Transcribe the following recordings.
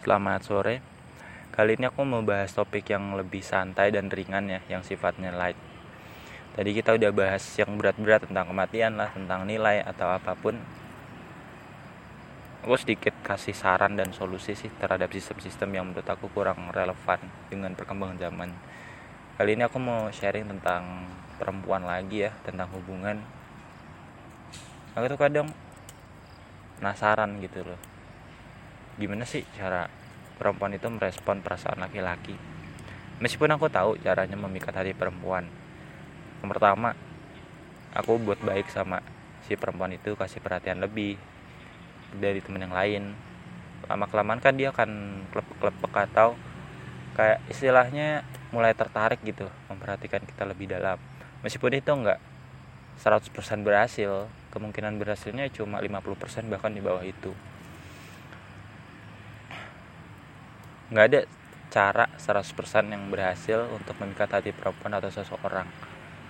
Selamat sore. Kali ini aku mau bahas topik yang lebih santai dan ringan ya, yang sifatnya light. Tadi kita udah bahas yang berat-berat tentang kematian lah, tentang nilai atau apa pun. Aku sedikit kasih saran dan solusi sih terhadap sistem-sistem yang menurut aku kurang relevan dengan perkembangan zaman. Kali ini aku mau sharing tentang perempuan lagi ya, tentang hubungan. Aku tuh kadang penasaran gitu loh gimana sih cara perempuan itu merespon perasaan laki-laki? Meskipun aku tahu caranya memikat hati perempuan. Yang pertama aku buat baik sama si perempuan itu kasih perhatian lebih dari temen yang lain. Lama kelamaan kan dia akan klep-klepek atau kayak istilahnya mulai tertarik gitu memperhatikan kita lebih dalam. Meskipun itu enggak 100% berhasil kemungkinan berhasilnya cuma 50% bahkan di bawah itu nggak ada cara 100% yang berhasil untuk memikat hati perempuan atau seseorang.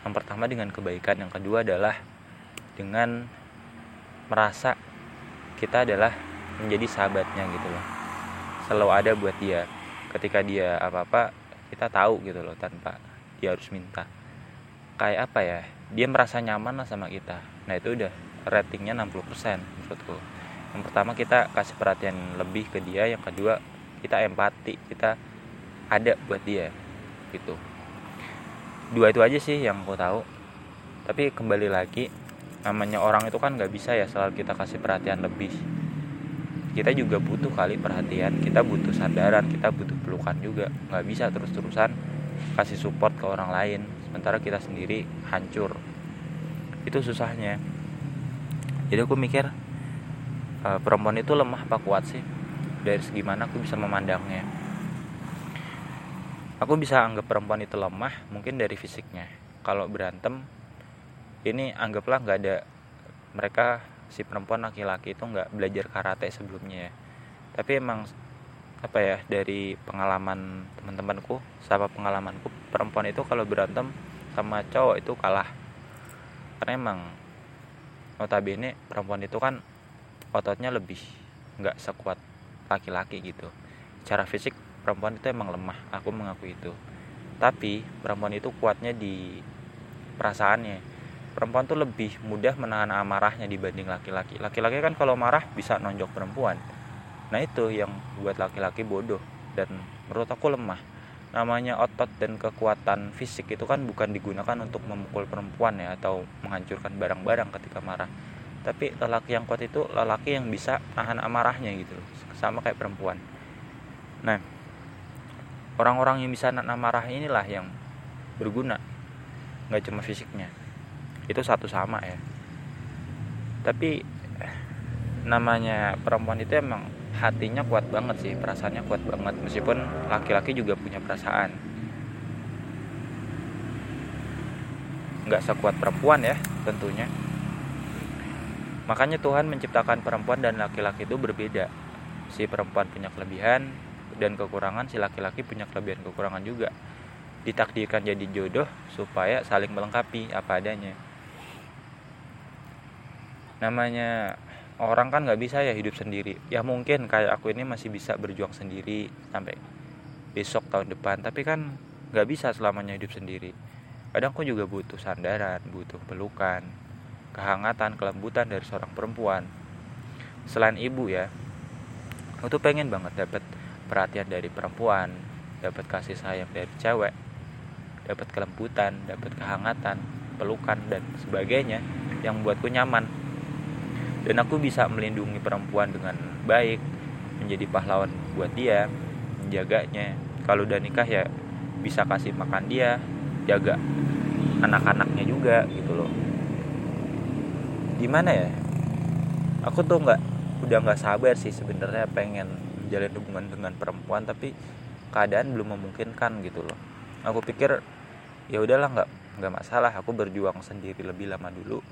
Yang pertama dengan kebaikan yang kedua adalah dengan merasa kita adalah menjadi sahabatnya gitu loh. Selalu ada buat dia. Ketika dia apa-apa kita tahu gitu loh tanpa dia harus minta. Kayak apa ya? Dia merasa nyaman lah sama kita. Nah itu udah ratingnya 60% menurutku. Yang pertama kita kasih perhatian lebih ke dia yang kedua kita empati kita ada buat dia gitu. Dua itu aja sih yang aku tahu. Tapi kembali lagi namanya orang itu kan nggak bisa ya selalu kita kasih perhatian lebih. Kita juga butuh kali perhatian kita butuh sandaran kita butuh pelukan juga. Nggak bisa terus-terusan kasih support ke orang lain sementara kita sendiri hancur. Itu susahnya. Jadi aku mikir eh, perempuan itu lemah apa kuat sih dari segi mana aku bisa memandangnya. Aku bisa anggap perempuan itu lemah mungkin dari fisiknya. Kalau berantem ini anggaplah nggak ada mereka si perempuan laki-laki itu nggak belajar karate sebelumnya ya. Tapi emang apa ya dari pengalaman teman-temanku sama pengalamanku perempuan itu kalau berantem sama cowok itu kalah. Karena emang notabene perempuan itu kan ototnya lebih nggak sekuat laki-laki gitu. Secara fisik perempuan itu emang lemah. Aku mengaku itu. Tapi perempuan itu kuatnya di perasaannya. Perempuan tuh lebih mudah menahan amarahnya dibanding laki-laki. Laki-laki kan kalau marah bisa nonjok perempuan. Nah itu yang buat laki-laki bodoh dan menurut aku lemah. Namanya otot dan kekuatan fisik itu kan bukan digunakan untuk memukul perempuan ya atau menghancurkan barang-barang ketika marah tapi lelaki yang kuat itu lelaki yang bisa nahan amarahnya gitu sama kayak perempuan. Nah orang-orang yang bisa nahan amarah inilah yang berguna. Nggak cuma fisiknya. Itu satu sama ya. Tapi namanya perempuan itu emang hatinya kuat banget sih perasaannya kuat banget. Meskipun laki-laki juga punya perasaan. Nggak sekuat perempuan ya tentunya Makanya Tuhan menciptakan perempuan dan laki-laki itu berbeda. Si perempuan punya kelebihan dan kekurangan, si laki-laki punya kelebihan kekurangan juga. Ditakdirkan jadi jodoh supaya saling melengkapi apa adanya. Namanya orang kan nggak bisa ya hidup sendiri. Ya mungkin kayak aku ini masih bisa berjuang sendiri sampai besok tahun depan. Tapi kan nggak bisa selamanya hidup sendiri. Kadang aku juga butuh sandaran, butuh pelukan, kehangatan, kelembutan dari seorang perempuan. Selain ibu ya, aku tuh pengen banget dapat perhatian dari perempuan, dapat kasih sayang dari cewek, dapat kelembutan, dapat kehangatan, pelukan dan sebagainya yang membuatku nyaman. Dan aku bisa melindungi perempuan dengan baik, menjadi pahlawan buat dia, menjaganya. Kalau udah nikah ya bisa kasih makan dia, jaga anak-anaknya juga gitu loh gimana ya? Aku tuh nggak udah nggak sabar sih sebenarnya pengen menjalin hubungan dengan perempuan tapi keadaan belum memungkinkan gitu loh. Aku pikir ya udahlah nggak nggak masalah. Aku berjuang sendiri lebih lama dulu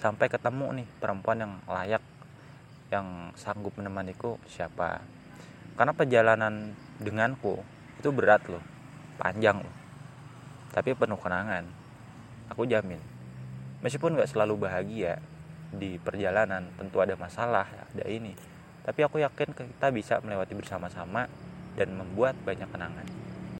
sampai ketemu nih perempuan yang layak yang sanggup menemaniku siapa. Karena perjalanan denganku itu berat loh panjang loh tapi penuh kenangan. Aku jamin meskipun nggak selalu bahagia di perjalanan tentu ada masalah ada ini. Tapi aku yakin kita bisa melewati bersama-sama dan membuat banyak kenangan